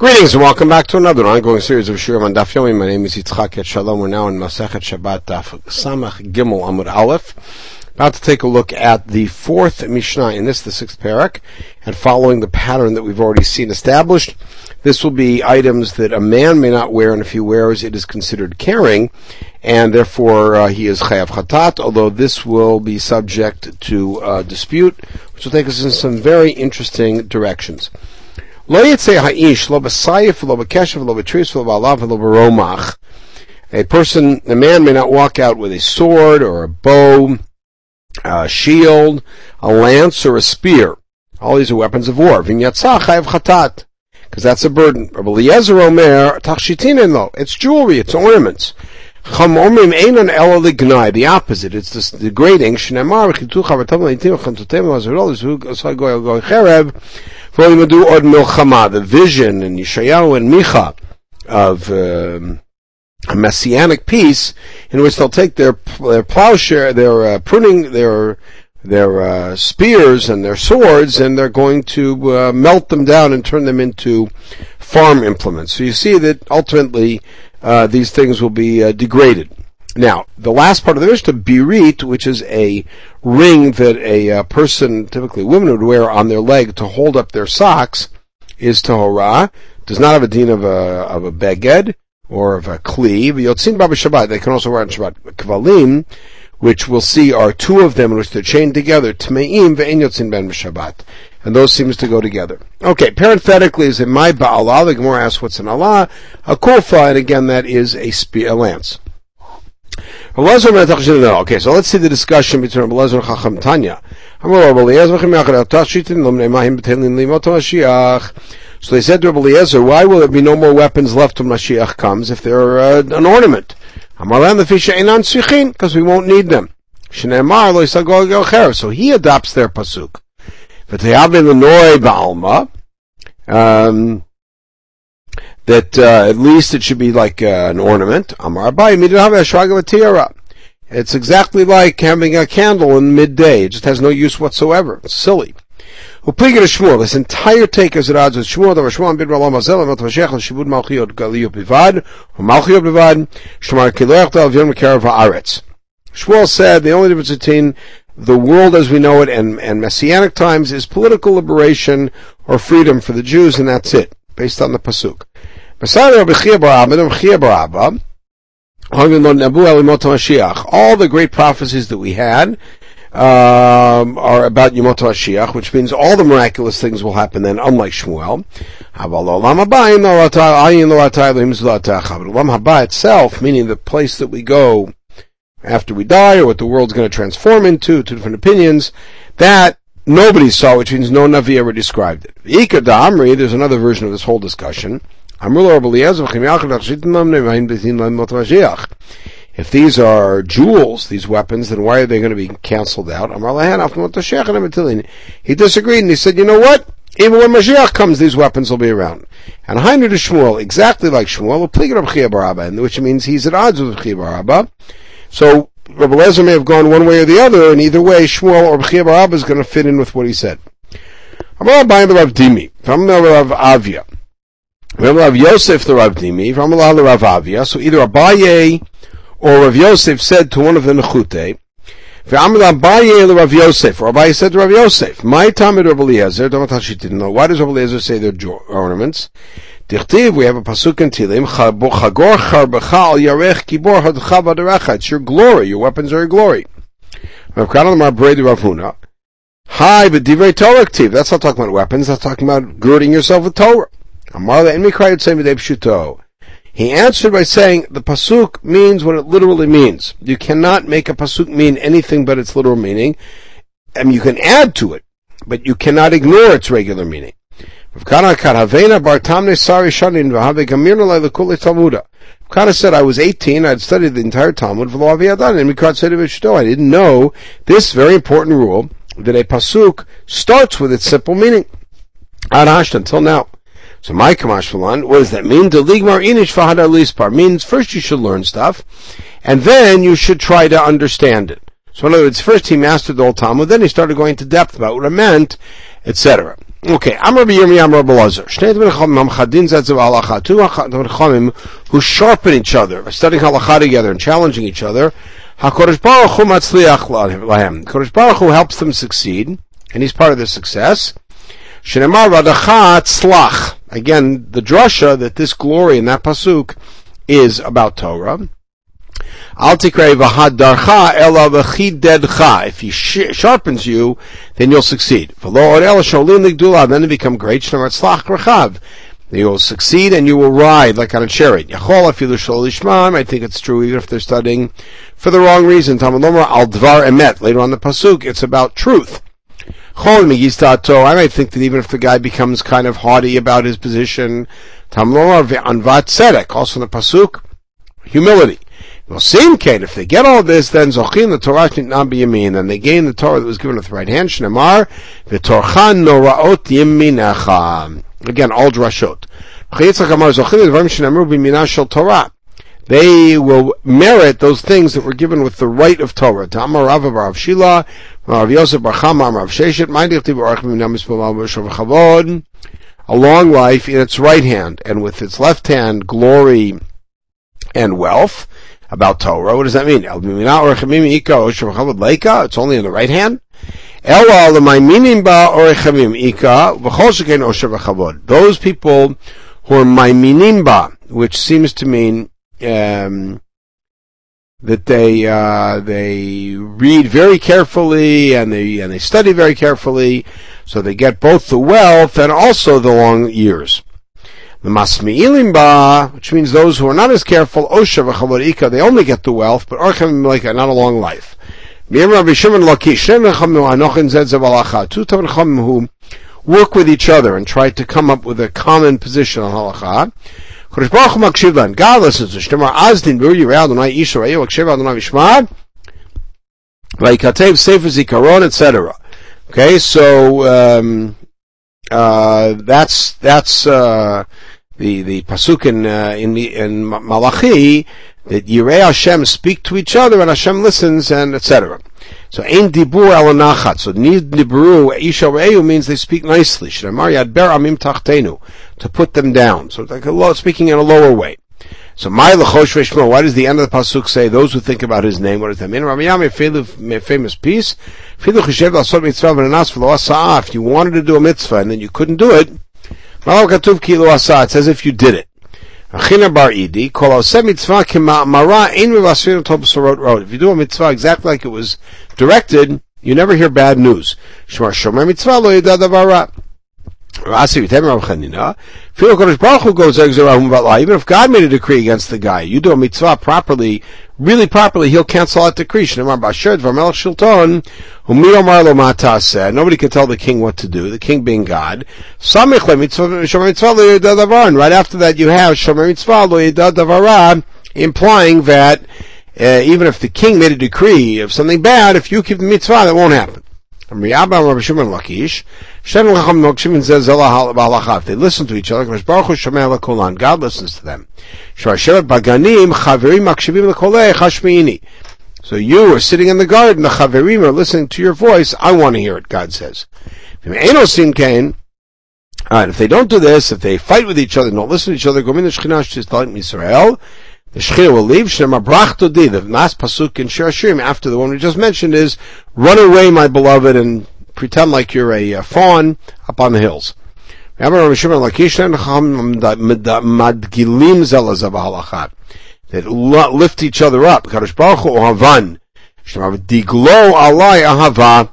Greetings and welcome back to another ongoing series of Shiurim on Daf Yomi. My name is Yitzchak Et Shalom. We're now in Masechet Shabbat Daf Samach Gimel Amud Aleph. About to take a look at the fourth Mishnah in this, the sixth parak, and following the pattern that we've already seen established. This will be items that a man may not wear, and if he wears, it is considered carrying, and therefore uh, he is chayav chatat. Although this will be subject to uh, dispute, which will take us in some very interesting directions. Lo yitzei ha'ish, lo b'sayif, lo b'keshev, lo b'tris, lo b'alav, lo b'romach. A person, a man may not walk out with a sword or a bow, a shield, a lance, or a spear. All these are weapons of war. Chatat. Because that's a burden. Rabbi Eliezer Omer, tachshitin lo. It's jewelry, it's ornaments. Einon lignai. The opposite. It's this degrading. Shnemar, goy goy cherev the vision in Yeshayahu and Micha of um, a messianic peace in which they'll take their, their plowshare, their uh, pruning, their their uh, spears and their swords, and they're going to uh, melt them down and turn them into farm implements. So you see that ultimately uh, these things will be uh, degraded. Now, the last part of the Mishnah, birit, which is a ring that a uh, person, typically women, would wear on their leg to hold up their socks, is tahora. Does not have a din of a of a beged or of a kli. Yotzin baba Shabbat. They can also wear on Shabbat. Kvalim, which we'll see are two of them in which they're chained together. Tmeim ve'en yotzin ben Shabbat. And those seems to go together. Okay, parenthetically is in my ba'alah. The Gemara asks what's an Allah. A kufa, and again that is a spear, a lance. Okay, so let's see the discussion between Rabbi Lezer and Chacham Tanya. So they said to Rabbi Eliezer, why will there be no more weapons left when Mashiach comes if they're uh, an ornament? Because we won't need them. So he adopts their pasuk. But they have in the Noi Ba'alma. Um, that uh, at least it should be like uh, an ornament. It's exactly like having a candle in midday. It just has no use whatsoever. It's silly. This entire take is at odds with Shmuel. The Shmuel bid Ralam Hazel and Mashiach Shibud Malchiot Galiyot Bivad or Malchiot Bivad Shmar Kiloach Dal Vyom Karav Haaretz. Shmuel said the only difference between the world as we know it and, and messianic times is political liberation or freedom for the Jews, and that's it, based on the pasuk. All the great prophecies that we had um, are about Yomot Mashiach, which means all the miraculous things will happen then, unlike Shmuel. Olam Haba itself, meaning the place that we go after we die, or what the world's going to transform into, two different opinions, that nobody saw, which means no Navi ever described it. There's another version of this whole discussion. If these are jewels, these weapons, then why are they going to be cancelled out? He disagreed and he said, you know what? Even when Mashiach comes, these weapons will be around. And Hainu to Shmuel, exactly like Shmuel, Baraba, which means he's at odds with Baraba. So Rabbi Lezer may have gone one way or the other, and either way, Shmuel or Baraba is going to fit in with what he said. I'm buying the Dimi. I'm the Rav Avia. Rav Yosef the Rav Dimi, Ramallah the Rav Avia, so either Abaye or Rav Yosef said to one of the Nechute, V'amad Abaye the Rav Yosef, or Abaye said to Rav Yosef, My Tamid Rav Eliezer, don't she didn't know, why does Rav Eliezer say they're ornaments? Dichtiv, we have a pasuk in Tilim, Chagor charbecha al yarech kibor hadcha it's your glory, your weapons are your glory. Rav Kanal Mar Bredi Rav Huna, Hi, but divrei Torah That's not talking about weapons. That's talking about girding yourself with Torah. He answered by saying the pasuk means what it literally means. You cannot make a pasuk mean anything but its literal meaning. Mean, you can add to it, but you cannot ignore its regular meaning. Kahana said, I was 18, I'd studied the entire Talmud, and I didn't know this very important rule, that a pasuk starts with its simple meaning. Until now. So my Kamash what does that mean? The ligmar inish fahada lispar means first you should learn stuff, and then you should try to understand it. So in other words, first he mastered the whole Talmud, then he started going to depth about what it meant, etc. Okay, I'm Rabbi Yirmiyah, I'm Rabbi Lazar. Shnei Chacham Zetzav Halacha. Two Chachamim who sharpen each other, by studying Halacha together and challenging each other. HaKadosh Baruch Hu Matzliach Lahem. Baruch Hu helps them succeed, and he's part of their success. Radacha Tzlach. Again, the drasha that this glory in that pasuk is about Torah. If he sh- sharpens you, then you'll succeed. Then you become great. Rechav. You will succeed and you will ride like on a chariot. I think it's true even if they're studying for the wrong reason. Emet. Later on the pasuk, it's about truth. Chol migistato. I might think that even if the guy becomes kind of haughty about his position, Talmud Lomar ve'anvat tzedek. Also in the pasuk, humility. Well, same case, if they get all this, then Zochin the Torah not be yamin, then they gain the Torah that was given with the right hand, Shnemar, v'torchan noraot yiminecha. Again, all drashot. They will merit those things that were given with the right of Torah. Tamar Rav Rav Yosef Bar Chama, Rav Sheshet, a long life in its right hand, and with its left hand, glory and wealth about Torah. What does that mean? It's only in the right hand. Those people who are maiminimba, which seems to mean um, that they uh, they read very carefully and they and they study very carefully, so they get both the wealth and also the long years. The masmi'ilim ba, which means those who are not as careful, osha v'chavarika, they only get the wealth, but archem like not a long life. Two who work with each other and try to come up with a common position on halacha. Kodesh Baruch Hu makšiv lan. God listens to Shtemar Azdin Bur Yirei Adonai Isha Reyu Akshiv Adonai Vishma Vayikatev Sefer Zikaron etc. Okay, so um, uh, that's that's uh, the the pasuk in uh, in, in Malachi that Yirei Hashem speak to each other and Hashem listens and etc. So ein dibur al nachat. So need dibru isha means they speak nicely. Shemar yad ber amim tachtenu to put them down. So it's like a low, speaking in a lower way. So my lechosh veshmo. Why does the end of the pasuk say those who think about his name? What does that mean? Rabbi Yami, famous piece. If you wanted to do a mitzvah and then you couldn't do it, it says if you did it. If you do a mitzvah exactly like it was directed, you never hear bad news. Even if God made a decree against the guy, you do a mitzvah properly, really properly, he'll cancel that decree. Nobody can tell the king what to do. The king being God. Right after that, you have Shomer Mitzvah implying that uh, even if the king made a decree of something bad, if you keep the mitzvah, that won't happen. Rabbi Shimon Lakish. If they listen to each other, God listens to them. So you are sitting in the garden, the chaverim are listening to your voice, I want to hear it, God says. Alright, if they don't do this, if they fight with each other, don't listen to each other, go in the Shekhinah, the Shechina will leave. Shema Brachtodi, the last pasuk in Shirashim after the one we just mentioned is, run away, my beloved, and pretend like you're a, a fawn up on the hills. That lift each other up. Kadosh ahava.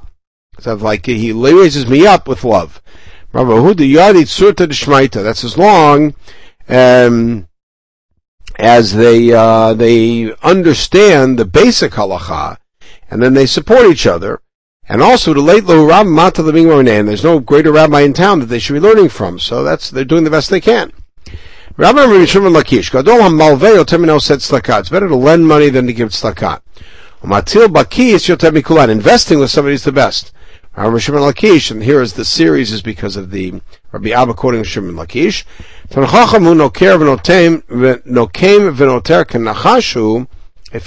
Like he raises me up with love. That's as long um, as they uh, they understand the basic halacha, and then they support each other. And also to late lo rab mata there's no greater rabbi in town that they should be learning from. So that's they're doing the best they can. Rabbi Rishon Lakish, Gadol HaMalvei Yotemino said tzedakah. It's better to lend money than to give tzedakah. Matil Bakis Yotem Mikulan. Investing with somebody is the best. Rabbi Shimon Lakish, and here is the series is because of the Rabbi Abba quoting Shimon Lakish. If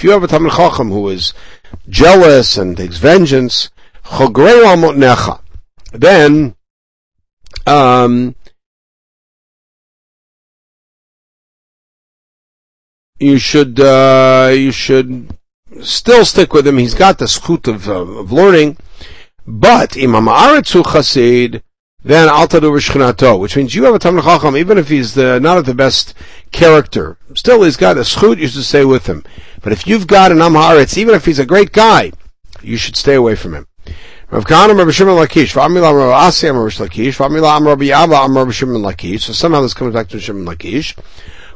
you have a Talmud Chacham who is jealous and takes vengeance, then um, you should uh, you should still stick with him. He's got the skut of, uh, of learning, but imam aretzu chassid, then al tadu rishchanato, which means you have a Talmud Chacham, even if he's the, not of the best character, still he's got a schut, you should stay with him. But if you've got an am haaretz, even if he's a great guy, you should stay away from him. Rav Kahana Rav Shimon Lakish, V'amila Rav Asi Lakish, Rabbi Rav Shimon Lakish. So somehow this comes back to Shimon Lakish.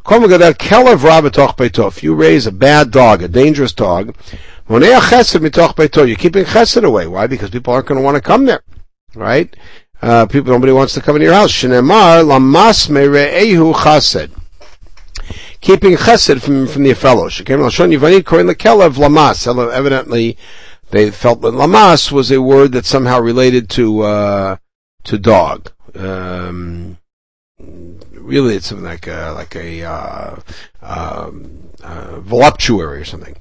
If you raise a bad dog, a dangerous dog, you're keeping chesed away. Why? Because people aren't going to want to come there, right? Uh, people, nobody wants to come into your house. Shenemar lamas mere'ehu chesed. Keeping chesed from, from the fellow. Shekem yivanit korin lekelev lamas. Evidently, they felt that lamas was a word that somehow related to, uh, to dog. Um, really it's something like a, like a uh, um, uh, voluptuary or something.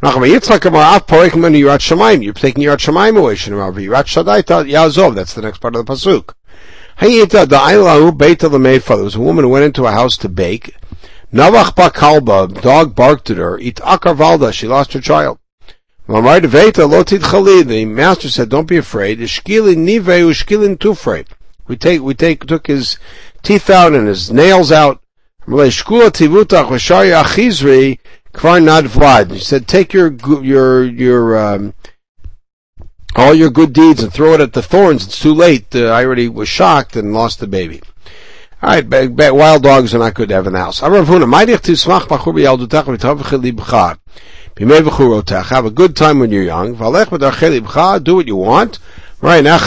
You're taking Yirat Shemaim away. Yirat Shadaita Yazov. That's the next part of the pasuk. There was a woman who went into a house to bake. Navach kalba, dog barked at her. It valda, she lost her child. The master said, "Don't be afraid." We take we take took his teeth out and his nails out. He said, take your, your, your, um, all your good deeds and throw it at the thorns. It's too late. Uh, I already was shocked and lost the baby. All right, wild dogs are not good to have in the house. Have a good time when you're young. Do what you want. Right, now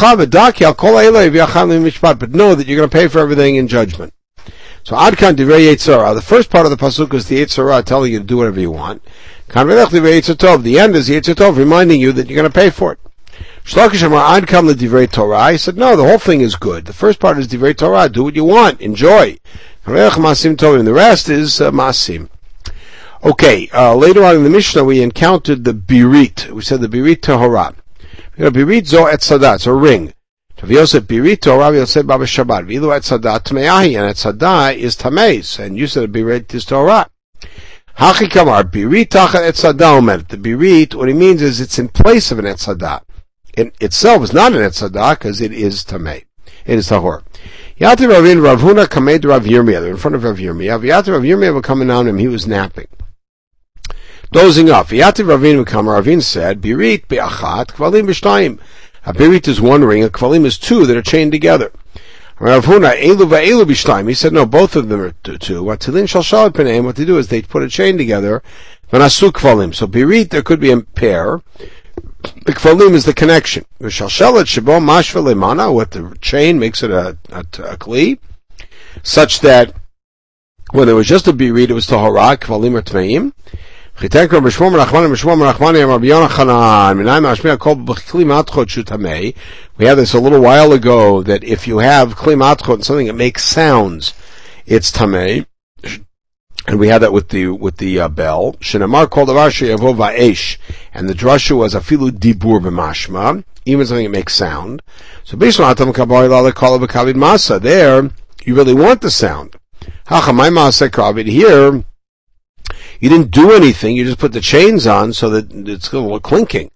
but know that you're going to pay for everything in judgment. So Adkan Divrei Yetzirah. The first part of the pasuk is the Yetzirah telling you to do whatever you want. The end is the Yetzirah reminding you that you're going to pay for it. Shlokish Amar Adkam the Divrei Torah. I said, no, the whole thing is good. The first part is Divrei Torah. Do what you want. Enjoy. Masim Tovim. The rest is uh, Masim. Okay, uh, later on in the Mishnah we encountered the Birit. We said the Birit Tahorah. Birit zo et sadat, so ring. Rav Yosef birito, Rav Yosef baba Shabbat. Vilu et sadat tmeahi, and et sadat is tameis, and you said birit is Torah. Hachi kamar, birit tachat et sadat omer. The birit, what he means is it's in place of an et sadat. It itself is not an et sadat, because it is tamei. It is tahor. Yatir Ravin Rav Huna kamed Rav Yirmiyah. They're in front of Rav Yirmiyah. Yatir Rav Yirmiyah were coming on him. He was napping dozing off. Yativ Ravin Kamar Ravin said, Birit be'achat, kvalim b'shtayim. A birit is one ring, a kvalim is two that are chained together. He said, no, both of them are two. What tilin what they do is they put a chain together. So birit, there could be a pair. The kvalim is the connection. What the chain makes it a, a, a kli, such that when there was just a birit, it was tahara, kvalim or tmeim. We had this a little while ago that if you have kli matchot something that makes sounds, it's tamei. And we had that with the with the uh, bell. Shinamar called the Rashi Esh, and the drasha was afilu dibur b'mashma, even something that makes sound. So based on Atam Kabbalah call of Masa, there you really want the sound. Hachamay Masa here you didn't do anything. You just put the chains on so that it's going to look clinking.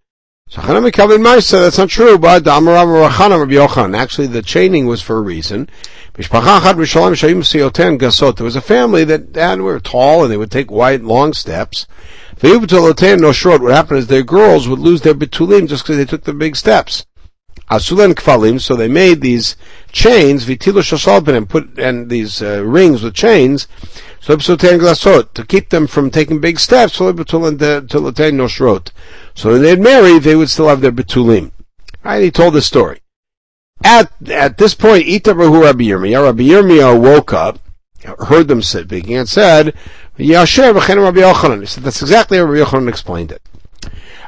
So that's not true. But actually, the chaining was for a reason. There was a family that had, were tall and they would take wide, long steps. No short. What happened is their girls would lose their betulim just because they took the big steps. Asulen so they made these chains, vitilo and put, and these uh, rings with chains, so to keep them from taking big steps, so when they'd marry, they would still have their betulim. Right? He told the story. At at this point, Itabahu Rabbi Yirmiyah, Rabbi Yirmiyah woke up, heard them speaking, and said, Yasher Rabbi Yochanan. He said, that's exactly how Rabbi Yochanan explained it.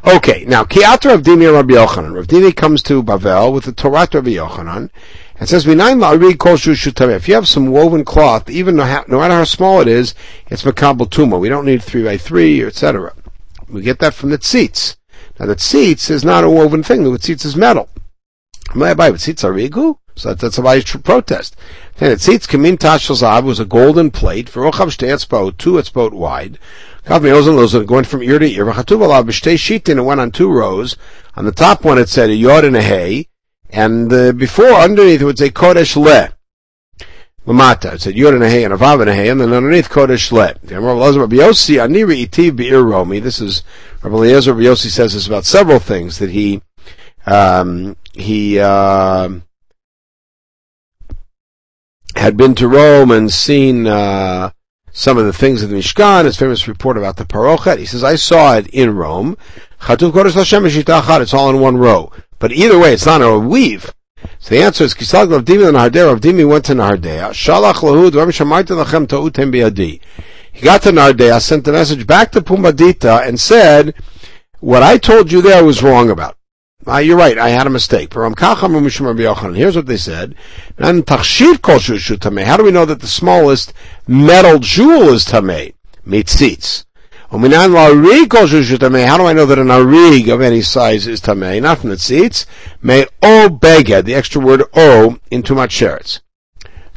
Okay, now, Ki'at Rav Dimi Rabbi Yochanan. Rav Dimi comes to Bavel with the Torah Rabbi Yochanan, it says, If you have some woven cloth, even no, matter how small it is, it's makabel tuma. We don't need three by three, etc. We get that from the tzitz. Now the tzitz is not a woven thing. The tzitz is metal. So that, that's a tr- protest. Then it seats kamin tashel was a golden plate for rochav shtei etzbaot, two etzbaot wide. Kavmi ozen lozon going from ear to ear. V'chatuv alav b'shtei it went on two rows. On the top one it said a yod and a hay, and uh, before underneath it would say kodesh le. Lamata. It said Yod and a Hey and a Vav and a Hey, and then underneath Kodesh Le. This is, Rabbi Eliezer Rabbi says this about several things that he, um, he, uh, had been to Rome and seen, uh, some of the things of the Mishkan, his famous report about the Parochet. He says, I saw it in Rome. It's all in one row. But either way, it's not a weave. So the answer is Kisag Rav Dimi Nahardea. Rav Dimi went to Nahardea. Shalach lahud Rav Shamarta lachem ta'utem biyadi. He got to Nardea, sent a message back to Pumbedita, and said, "What I told you there was wrong about." Uh, you're right. I had a mistake. Here's what they said. How do we know that the smallest metal jewel is tamei? Mitzitz. How do I know that an arig of any size is tamei? Not from the. May o beged, the extra word o, in into sheretz.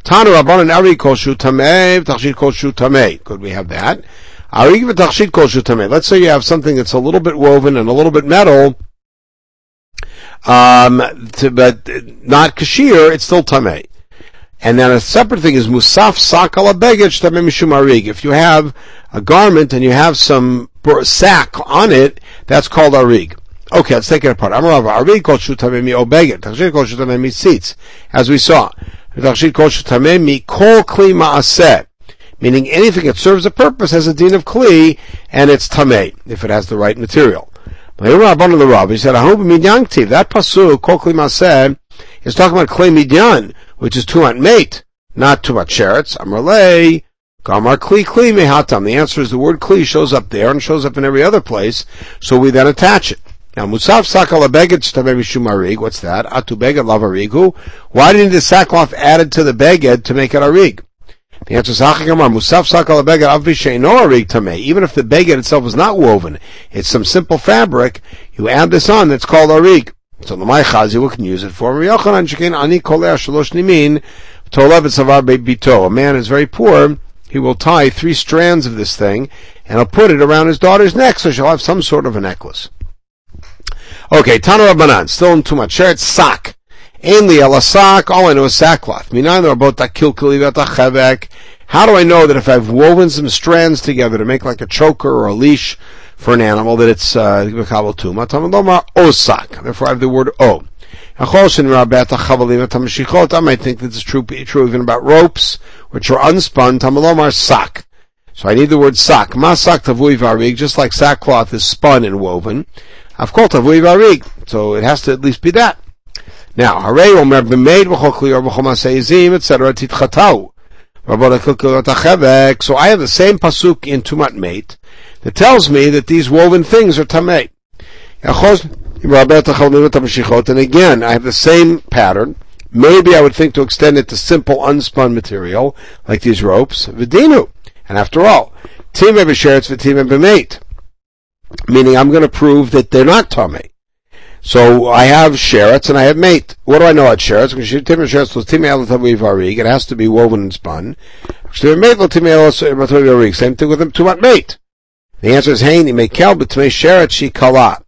Tanu rabbanon arig koshu tamei, tachshit koshu tamei. Could we have that? Arig v'tachshit koshu tamei. Let's say you have something that's a little bit woven and a little bit metal, um, to, but not kashir, it's still tamei. And then a separate thing is musaf sakala beged tamei mishum. If you have a garment and you have some sack on it, that's called arig. Okay, let's take it apart. Amarav arig kol shutamemi obeged. Tachshit kol shutamemi seats, as we saw. Tachshit kol shutamemi kol kli ma'aseh. Meaning anything that serves a purpose has a din of kli, and it's tameh, if it has the right material. He said, that pasuk, kol kli ma'aseh, is talking about kli midyan, which is tumat mate, not tumat sheretz. Amrlei, Gamar kli kli mehatam. The answer is the word kli shows up there and shows up in every other place, so we then attach it. Now, musaf sakal beged shumarig. What's that? Atu beged lavarigu. Why didn't the sackcloth added to the beged to make it arig? The answer is Hachigamar Musaf sakal beged avisheino arig tamei. Even if the beged itself is not woven, it's some simple fabric. You add this on. That's called arig. So the Chazi, we can use it for Yochanan Shekin Ani Koleh Shalosh Nimin Tolev Bito. A man is very poor he will tie three strands of this thing and he'll put it around his daughter's neck so she'll have some sort of a necklace. Okay, Tana Rabbanan, still in too much. Sheret sak. Ainli elasak, all I know is sackcloth. How do I know that if I've woven some strands together to make like a choker or a leash for an animal that it's uh tuma? osak. Therefore I have the word o. I might think that it's true, true even about ropes, which are unspun, tamalomar sak. So I need the word sak. Masak tavui varig, just like sackcloth is spun and woven. I've called tavui varig, so it has to at least be that. Now, hare etc. titchatau. So I have the same pasuk in Tumat Mate that tells me that these woven things are tamei. And again, I have the same pattern. Maybe I would think to extend it to simple unspun material, like these ropes. Vidinu. And after all, Tim Ebesheretz Vitim Ebemate. Meaning I'm going to prove that they're not Tomei. So I have sherets and I have mate. What do I know about sherets? It has to be woven and spun. Eh, same thing with them, tumat mate. The answer is Haini Mekel, but to sheret she kalat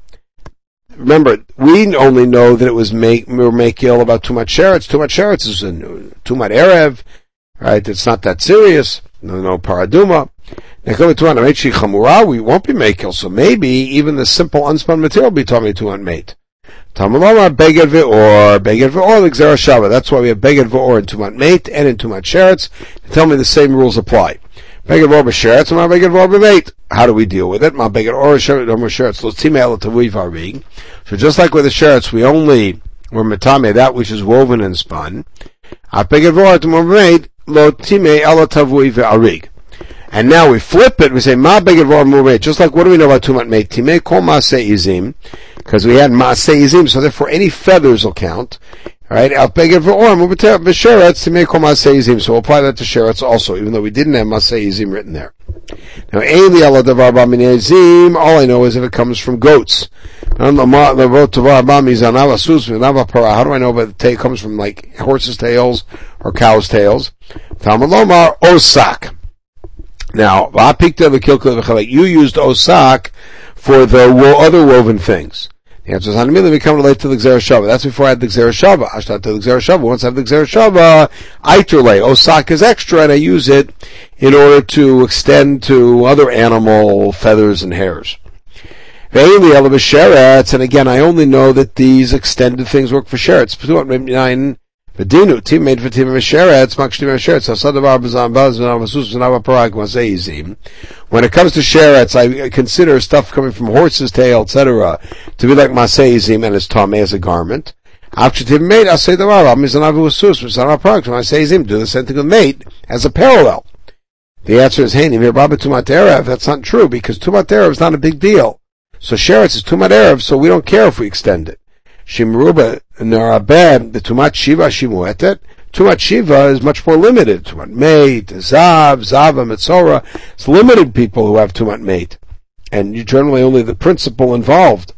remember, we only know that it was make, about too much sheretz. Too much sheretz is too much erev, right? It's not that serious. No, no paraduma. We won't be Mekil, so maybe even the simple unspun material will be Tommy to unmate. Tamaloma beged ve'or, beged ve'or l'gzera shava. That's why we have beged ve'or in tumat mate and in tumat sheretz. Tell me the same rules apply. Beged ve'or b'sheretz and beged ve'or b'mate. How do we deal with it? Ma beged or sheretz, los timel tavuiv harig. So just like with the shirts, we only were metame that which is woven and spun. And now we flip it, we say, Ma beged just like what do we know about tumat meit? Time kol maase izim, because we had maase izim, so therefore any feathers will count. Alright, al beged v'or b'sheretz time kol maase izim, so we'll apply that to sherets also, even though we didn't have maase izim written there. Now, all I know is if it comes from goats. How do I know about it comes from like horses' tails or cows' tails? Tamalomar osak. Now, you used osak for the other woven things. The answer is Hanamila become related to the Gzera Shava. That's before I had the Gzera Shava. Ashtat to the Gzera Shava. Once I have the Gzera Shava, Aiturle, Osak is extra and I use it in order to extend to other animal feathers and hairs. And again, I only know that these extended things work for sherets. V'dinu, tim made for mesheretz, makshtim mesheretz, hasadavar b'zam baz v'navaparag v'seizim. When it comes to sherets, I consider stuff coming from horse's tail, etc., to be like maseizim and it's tame as a garment. After tim made, I say the rav, mizanavusus v'navaparag v'seizim, do the same thing with mate, as a parallel. The answer is, hey, nivir baba tumat erev, that's not true, because tumat erev is not a big deal. So sherets is tumat erev, so we don't care if we extend it. Shimruba Narabeh, the Tumat Shiva Shimuetet. Tumat Shiva is much more limited. Tumat Mate, Zav, Zava, Metzora. It's limited people who have Tumat Mate. And you generally only the principal involved.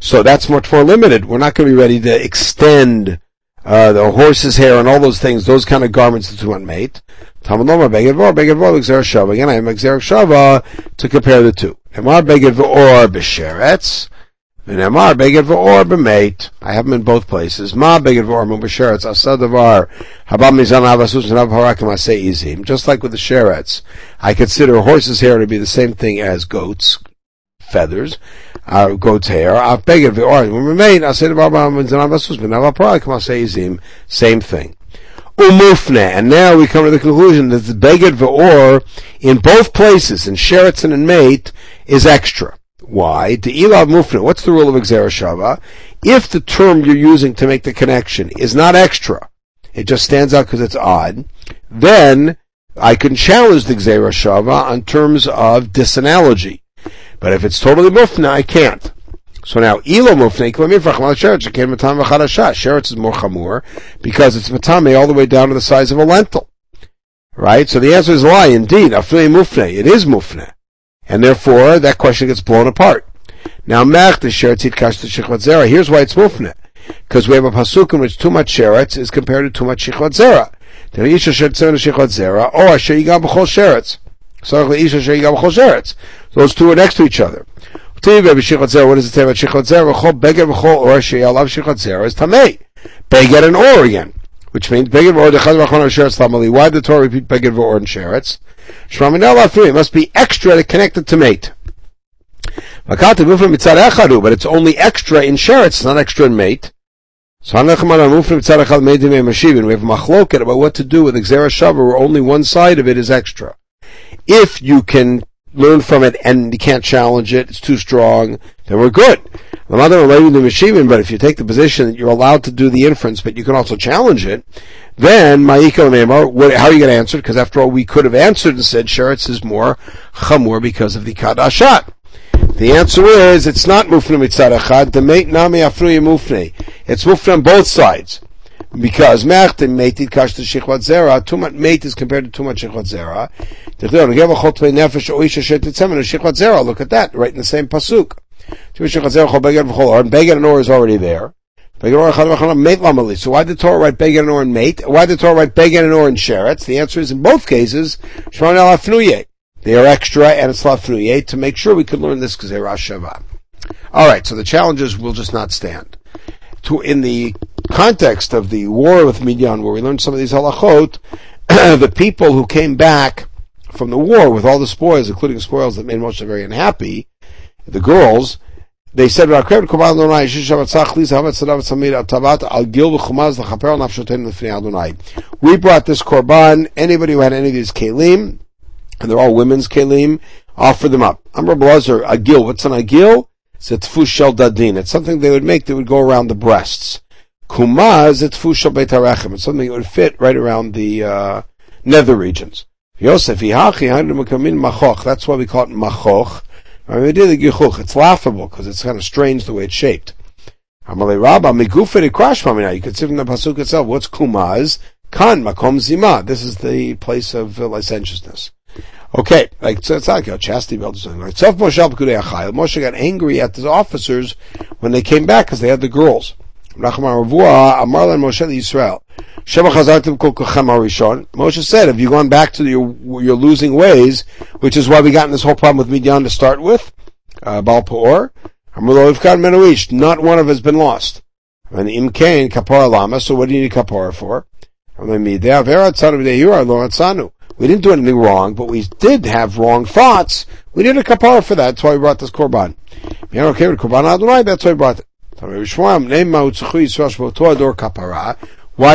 So that's much more limited. We're not going to be ready to extend uh, the horse's hair and all those things, those kind of garments to Tumat Mate. Tamaloma Beged Vor, Beged Vor, Shava. Again, I am Gzera Shava to compare the two. Emar Beged Vor B'Sheretz. V'nemar beged v'or b'meit. I have them in both places. Ma beged v'or b'sheretz asadavar habam mizan avasus and avharakim izim. Just like with the sherets, I consider horse's hair to be the same thing as goats' feathers, uh, goat's hair. Av beged v'or b'meit asadavar habam mizan avasus and avharakim izim. Same thing. Umufne, and now we come to the conclusion that the beged v'or in both places, in sherets and in mate, is extra. Why? The ilav mufna. What's the rule of Shava? If the term you're using to make the connection is not extra, it just stands out because it's odd, then I can challenge the Shava on terms of disanalogy. But if it's totally mufna, I can't. So now, ilo mufne, sheretz is more chamur, because it's matame all the way down to the size of a lentil. Right? So the answer is lie, indeed, afnei mufne, it is mufne. And therefore, that question gets blown apart. Now, Mech, the Sheretz Kash to Shechot Zera. Here's why it's Mufne. Because we have a pasuk in which too much Sheretz is compared to too much Shechot Zera. Then Isha Sheretz Shechot Zera, or Asher Yigam B'chol Sheretz. Sheretz. Those two are next to each other. What does it say about Shechot Zera? V'chol Beged V'chol or Shechot Zera is Tamei. Beged and Or again. Which means Beged V'or Dechad V'chon Sheretz Lamali. Why did the Torah repeat Beged V'or and Sheretz? It must be extra to connect it to mate. But it's only extra in sheretz, it's not extra in mate. So we have machloket about what to do with Gzera Shava where only one side of it is extra. If you can learn from it and you can't challenge it, it's too strong, then we're good. But if you take the position that you're allowed to do the inference, but you can also challenge it, then, Ma'iko Neymar, how are you going to answer it? Because after all, we could have answered and said Sheretz is more chamur because of the kadashat. The answer is, it's not mufne mitzad achad, the mate nami afruya mufne. It's mufne on both sides. Because mechtim meitit kash to shichvat zera, tumat mate is compared to tumat shichvat zera. Look at that, right in the same pasuk. And beged and or is already there. So why did the Torah write Beged and Or and Mate? Why did the Torah write Beged and Or and Sheretz? The answer is in both cases, Shron El They are extra and it's Lafnuye to make sure we could learn this because they're Shava. Alright, so the challenges will just not stand. To, in the context of the war with Midian, where we learned some of these halachot, the people who came back from the war with all the spoils, including spoils that made Moshe very unhappy, the girls, they said, We brought this korban. Anybody who had any of these kelim, and they're all women's kelim, offer them up. Amr Blazer, agil. What's an agil? It's a tfush shel dadin. It's something they would make that would go around the breasts. Kumaz, it's tfush shel It's something that would fit right around the uh, nether regions. Yosef, that's why we call it machoch. It's laughable because it's kind of strange the way it's shaped. Amalei Rabba, Migufa Crash Now you can see from the Pasuk itself, what's Kumaz? Kan Makom Zima. This is the place of uh, licentiousness. Okay, like so it's not like a chastity belt or something. Like Moshe got angry at the officers when they came back because they had the girls. Moshe Israel. Shabhazarishon. Moshe said, have you gone back to your, your losing ways, which is why we got in this whole problem with Midian to start with, uh, Baal Peor, not one of us has been lost. And imkain kapara lama, so what do you need kapara for? We didn't do anything wrong, but we did have wrong thoughts. We did a kapara for that. That's why we brought this korban. That's why we brought it. Why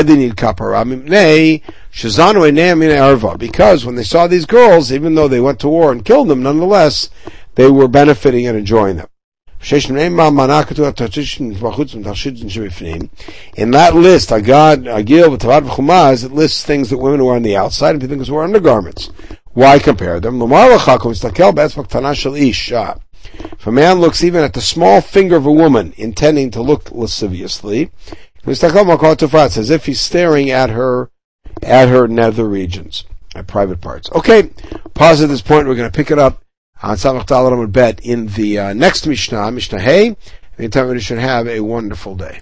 they need kapara? Because when they saw these girls, even though they went to war and killed them, nonetheless, they were benefiting and enjoying them. In that list, Agad, Agil, V'tavad V'chumaz, it lists things that women wear on the outside and things wear undergarments. Why compare them? If a man looks even at the small finger of a woman, intending to look lasciviously, as if he's staring at her, at her nether regions, at private parts. Okay, pause at this point, we're going to pick it up on Samach Dalar Bet in the uh, next Mishnah, Mishnah Hey. Anytime you should have a wonderful day.